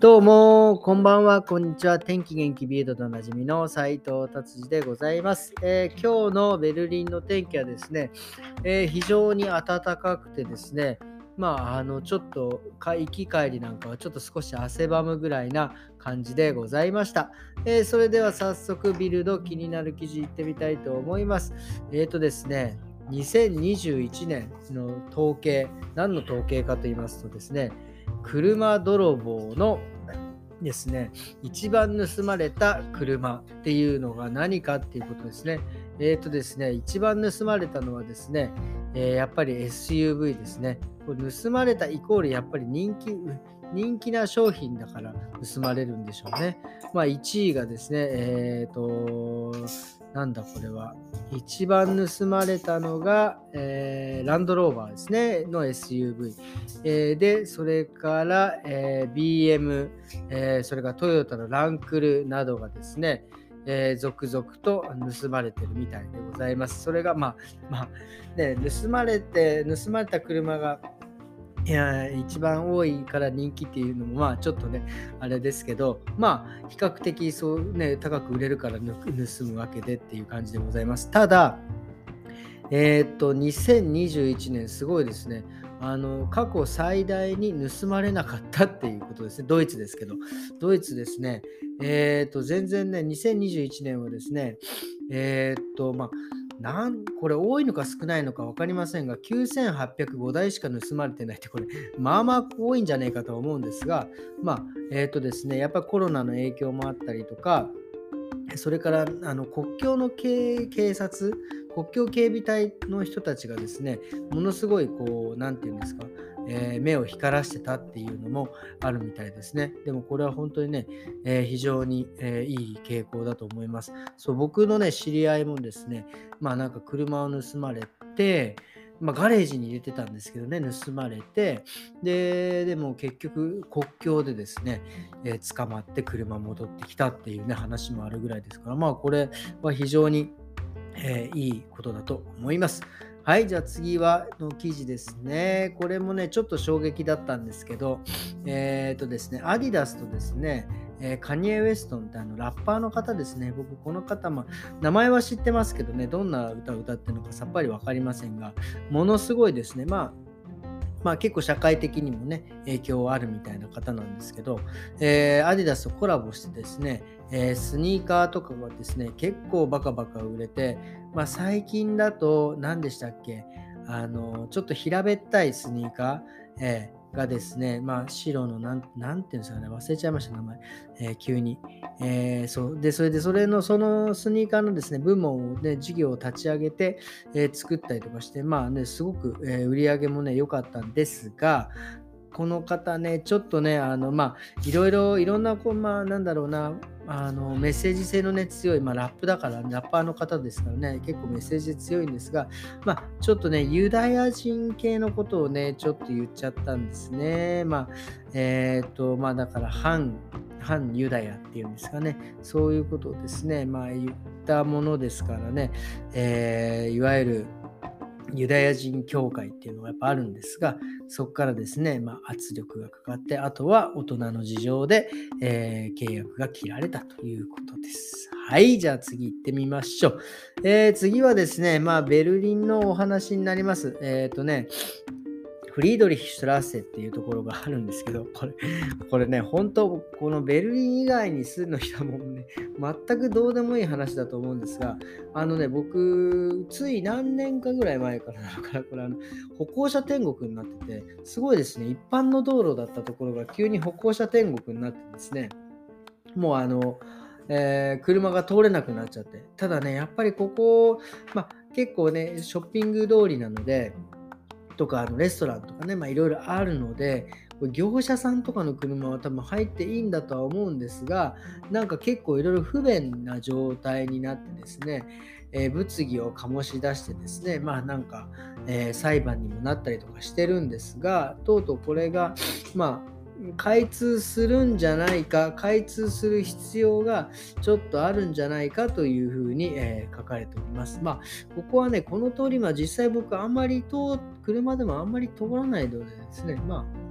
どうも、こんばんは、こんにちは。天気元気ビートとおなじみの斉藤達治でございます、えー、今日のベルリンの天気はですね、えー、非常に暖かくてですね、まあ、あの、ちょっと、行き帰りなんかはちょっと少し汗ばむぐらいな感じでございました。えー、それでは早速、ビルド気になる記事いってみたいと思います。えっ、とですね、2021年の統計、何の統計かと言いますとですね、車泥棒のですね、一番盗まれた車っていうのが何かっていうことですね。えっ、ー、とですね、一番盗まれたのはですね、えー、やっぱり SUV ですね。これ盗まれたイコールやっぱり人気、人気な商品だから盗まれるんでしょうね。まあ1位がですね、えっ、ー、と、なんだこれは。一番盗まれたのが、えー、ランドローバーですね、の SUV。えー、で、それから、えー、BM、えそれからトヨタのランクルなどがですね、え続々と盗まれてるみたいでございます。それが、まあ、まあ、ね、盗まれて、盗まれた車がいや一番多いから人気っていうのもまあちょっとねあれですけどまあ比較的そうね高く売れるから盗むわけでっていう感じでございます。ただえー、っと2021年すごいですね。あの過去最大に盗まれなかったっていうことですね。ドイツですけど。ドイツですね。えー、っと全然ね2021年はですねえー、っとまあなんこれ多いのか少ないのか分かりませんが、9805台しか盗まれてないって、これ、まあまあ多いんじゃないかと思うんですが、まあ、えっ、ー、とですね、やっぱコロナの影響もあったりとか、それからあの国境の警察、国境警備隊の人たちがですね、ものすごいこう、何て言うんですか、えー、目を光らしてたっていうのもあるみたいですね。でもこれは本当にね、えー、非常に、えー、いい傾向だと思います。そう僕のね、知り合いもですね、まあなんか車を盗まれて、まあ、ガレージに入れてたんですけどね、盗まれて、で、でも結局国境でですね、えー、捕まって車戻ってきたっていうね、話もあるぐらいですから、まあこれは非常に、えー、いいことだと思います。はい、じゃあ次はの記事ですね。これもね、ちょっと衝撃だったんですけど、えっ、ー、とですね、アディダスとですね、えー、カニエ・ウェストンってあのラッパーの方ですね。僕、この方、ま名前は知ってますけどね、どんな歌を歌ってるのかさっぱり分かりませんが、ものすごいですね。まあまあ、結構社会的にもね、影響あるみたいな方なんですけど、えー、アディダスとコラボしてですね、えー、スニーカーとかがですね、結構バカバカ売れて、まあ、最近だと何でしたっけ？あの、ちょっと平べったいスニーカー、えーがですね、まあ、白のなん、なんていうんですかね、忘れちゃいました、名前、えー、急に。えー、そう。で、それで、それの、そのスニーカーのですね、部門をね、事業を立ち上げて、えー、作ったりとかして、まあね、すごく、え売り上げもね、良かったんですが、この方ね、ちょっとね、あの、まあ、いろいろ、いろんな、こう、まあ、なんだろうな、あのメッセージ性の、ね、強い、まあ、ラップだから、ラッパーの方ですからね、結構メッセージ強いんですが、まあ、ちょっとね、ユダヤ人系のことをね、ちょっと言っちゃったんですね。まあ、えっ、と、まあ、だから、反、反ユダヤっていうんですかね、そういうことをですね、まあ、言ったものですからね、えー、いわゆる、ユダヤ人教会っていうのがやっぱあるんですが、そこからですね、まあ、圧力がかかって、あとは大人の事情で、えー、契約が切られたということです。はい、じゃあ次行ってみましょう。えー、次はですね、まあ、ベルリンのお話になります。えっ、ー、とね、フリードリヒシュトラッセっていうところがあるんですけど、これ、これね、本当、このベルリン以外に住んの人はもうね、全くどうでもいい話だと思うんですが、あのね、僕、つい何年かぐらい前からだから、これあの、歩行者天国になってて、すごいですね、一般の道路だったところが急に歩行者天国になってですね、もうあの、えー、車が通れなくなっちゃって。ただね、やっぱりここ、ま、結構ね、ショッピング通りなので、とかあのレストランとかね、まあ、いろいろあるので、業者さんとかの車は多分入っていいんだとは思うんですが、なんか結構いろいろ不便な状態になってですね、えー、物議を醸し出してですね、まあなんか、えー、裁判にもなったりとかしてるんですが、とうとうこれが、まあ、開通するんじゃないか、開通する必要がちょっとあるんじゃないかというふうに、えー、書かれております。まあ、ここはね、この通り、まあ実際僕あんまり通、車でもあんまり通らないのでですね、まあ、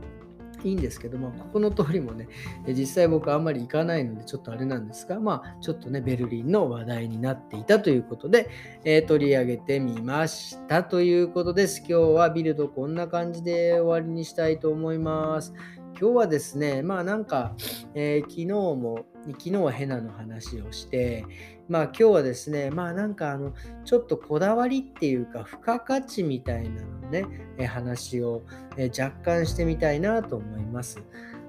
いいんですけども、ここの通りもね、実際僕あんまり行かないのでちょっとあれなんですが、まあちょっとね、ベルリンの話題になっていたということで、えー、取り上げてみましたということです。今日はビルドこんな感じで終わりにしたいと思います。今日はですね、まあなんか、えー、昨日も、昨日はヘナの話をして、まあ今日はですね、まあなんかあの、ちょっとこだわりっていうか、付加価値みたいなのね、え話を、え若干してみたいなと思います。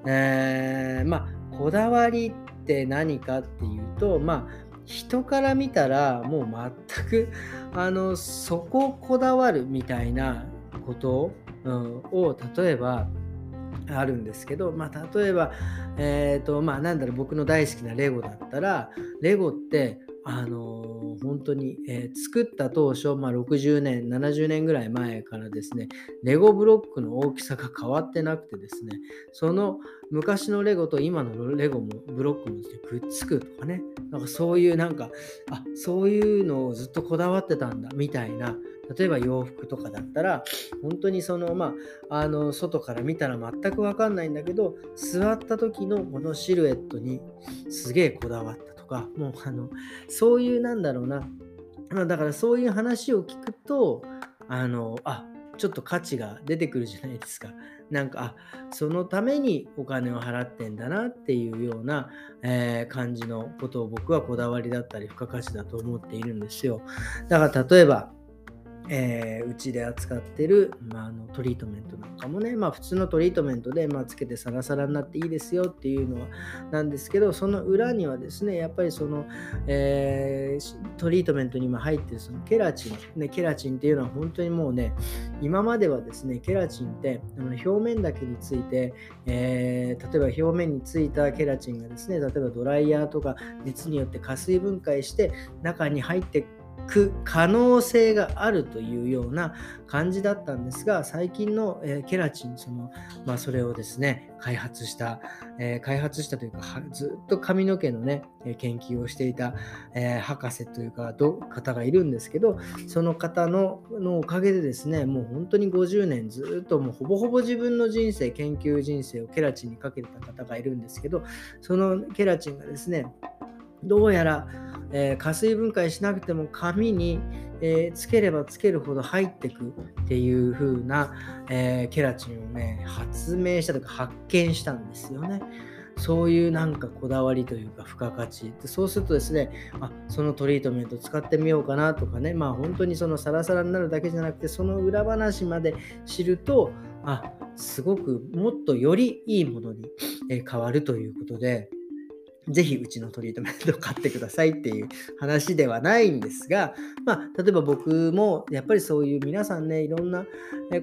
えー、まあ、こだわりって何かっていうと、まあ、人から見たらもう全くあのそここだわるみたいなこと、うん、を例えばあるんですけど、まあ、例えば、えーとまあ、なんだろう僕の大好きなレゴだったらレゴってあの本当に、えー、作った当初、まあ、60年、70年ぐらい前からですね、レゴブロックの大きさが変わってなくてですね、その昔のレゴと今のレゴもブロックもくっつくとかね、なんかそういうなんか、あそういうのをずっとこだわってたんだみたいな、例えば洋服とかだったら、本当にその、まあ、あの、外から見たら全くわかんないんだけど、座った時のこのシルエットにすげえこだわったか、もうあの、そういうなんだろうな、だからそういう話を聞くと、あの、あ、ちょっと価値が出てくるじゃないですか。なんか、あ、そのためにお金を払ってんだなっていうような、えー、感じのことを僕はこだわりだったり付加価値だと思っているんですよ。だから例えば、えー、うちで扱ってる、まあ、あのトリートメントなんかもね、まあ、普通のトリートメントで、まあ、つけてサラサラになっていいですよっていうのはなんですけどその裏にはですねやっぱりその、えー、トリートメントに今入ってるそのケラチン、ね、ケラチンっていうのは本当にもうね今まではですねケラチンってあの表面だけについて、えー、例えば表面についたケラチンがですね例えばドライヤーとか熱によって加水分解して中に入ってく可能性があるというような感じだったんですが最近の、えー、ケラチンその、まあ、それをですね開発した、えー、開発したというかずっと髪の毛のね研究をしていた、えー、博士というか方がいるんですけどその方ののおかげでですねもう本当に50年ずっともうほぼほぼ自分の人生研究人生をケラチンにかけてた方がいるんですけどそのケラチンがですねどうやら、えー、加水分解しなくても紙に、えー、つければつけるほど入ってくっていう風な、えー、ケラチンをね発明したとか発見したんですよね。そういうなんかこだわりというか付加価値でそうするとですねあそのトリートメント使ってみようかなとかねまあ本当にそのサラサラになるだけじゃなくてその裏話まで知るとあすごくもっとよりいいものに変わるということでぜひうちのトリートメントを買ってくださいっていう話ではないんですが、まあ、例えば僕もやっぱりそういう皆さんね、いろんな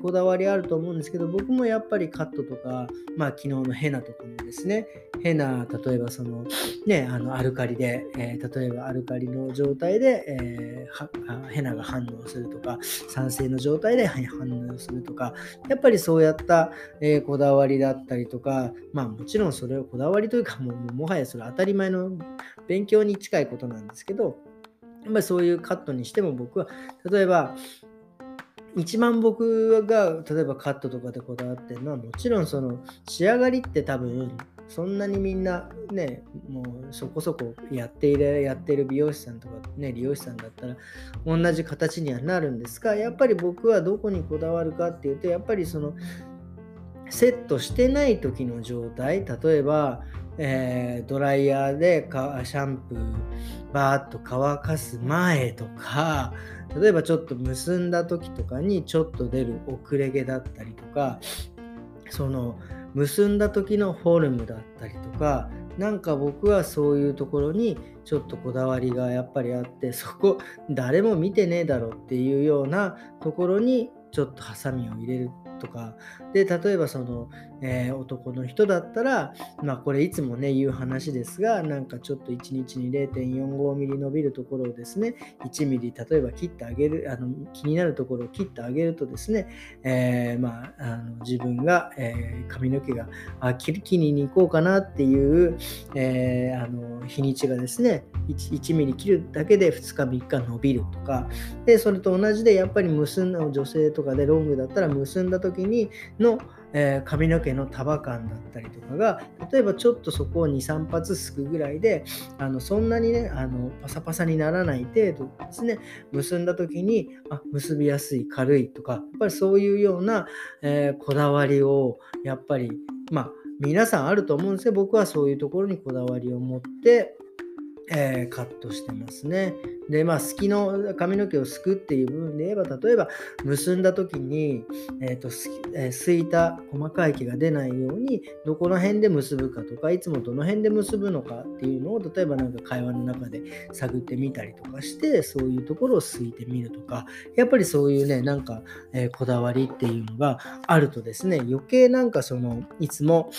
こだわりあると思うんですけど、僕もやっぱりカットとか、まあ昨日のヘナとかもですね、ヘナ、例えばそのね、あのアルカリで、えー、例えばアルカリの状態で、えー、ヘナが反応するとか、酸性の状態で反応するとか、やっぱりそうやった、えー、こだわりだったりとか、まあもちろんそれをこだわりというかもうもはやそれ当当たり前の勉強に近いことなんですけど、やっぱりそういうカットにしても僕は、例えば、一番僕が例えばカットとかでこだわってるのはもちろんその仕上がりって多分そんなにみんなねもうそこそこやっているやってる美容師さんとかね理容師さんだったら同じ形にはなるんですがやっぱり僕はどこにこだわるかっていうとやっぱりそのセットしてない時の状態例えばえー、ドライヤーでシャンプーバーッと乾かす前とか例えばちょっと結んだ時とかにちょっと出る遅れ毛だったりとかその結んだ時のフォルムだったりとかなんか僕はそういうところにちょっとこだわりがやっぱりあってそこ誰も見てねえだろっていうようなところにちょっとハサミを入れるとか。で例えばその、えー、男の人だったらまあこれいつもね言う話ですがなんかちょっと1日に0.45ミリ伸びるところをですね1ミリ例えば切ってあげるあの気になるところを切ってあげるとですね、えー、まああの自分が、えー、髪の毛があ切りに行こうかなっていう、えあの日にちがですね 1, 1ミリ切るだけで2日3日伸びるとか。でそれと同じでやっぱり結んだ女性とかでロングだったら結んだ時時にのえー、髪の毛の束感だったりとかが例えばちょっとそこを23発すくぐらいであのそんなにねあのパサパサにならない程度ですね。結んだ時にあ結びやすい軽いとかやっぱりそういうような、えー、こだわりをやっぱりまあ皆さんあると思うんですよ。僕はそういうところにこだわりを持ってえー、カットしてますね。で、まあ、好きの髪の毛をすくっていう部分で言えば、例えば、結んだ時に、えーとえー、すいた細かい毛が出ないように、どこの辺で結ぶかとか、いつもどの辺で結ぶのかっていうのを、例えばなんか会話の中で探ってみたりとかして、そういうところをすいてみるとか、やっぱりそういうね、なんか、えー、こだわりっていうのがあるとですね、余計なんかその、いつも、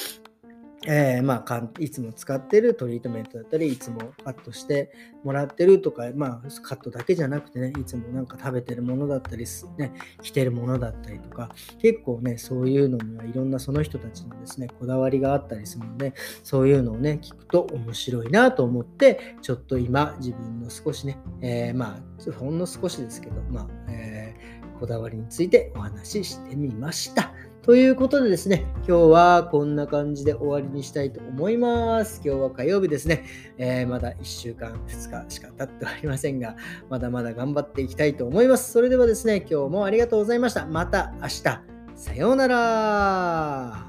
えー、まあ、いつも使ってるトリートメントだったり、いつもカットしてもらってるとか、まあ、カットだけじゃなくてね、いつもなんか食べてるものだったり、ね、着てるものだったりとか、結構ね、そういうのにはいろんなその人たちのですね、こだわりがあったりするので、そういうのをね、聞くと面白いなと思って、ちょっと今、自分の少しね、えー、まあ、ほんの少しですけど、まあ、えー、こだわりについてお話ししてみました。ということでですね、今日はこんな感じで終わりにしたいと思います。今日は火曜日ですね。えー、まだ1週間、2日しか経っておりませんが、まだまだ頑張っていきたいと思います。それではですね、今日もありがとうございました。また明日。さようなら。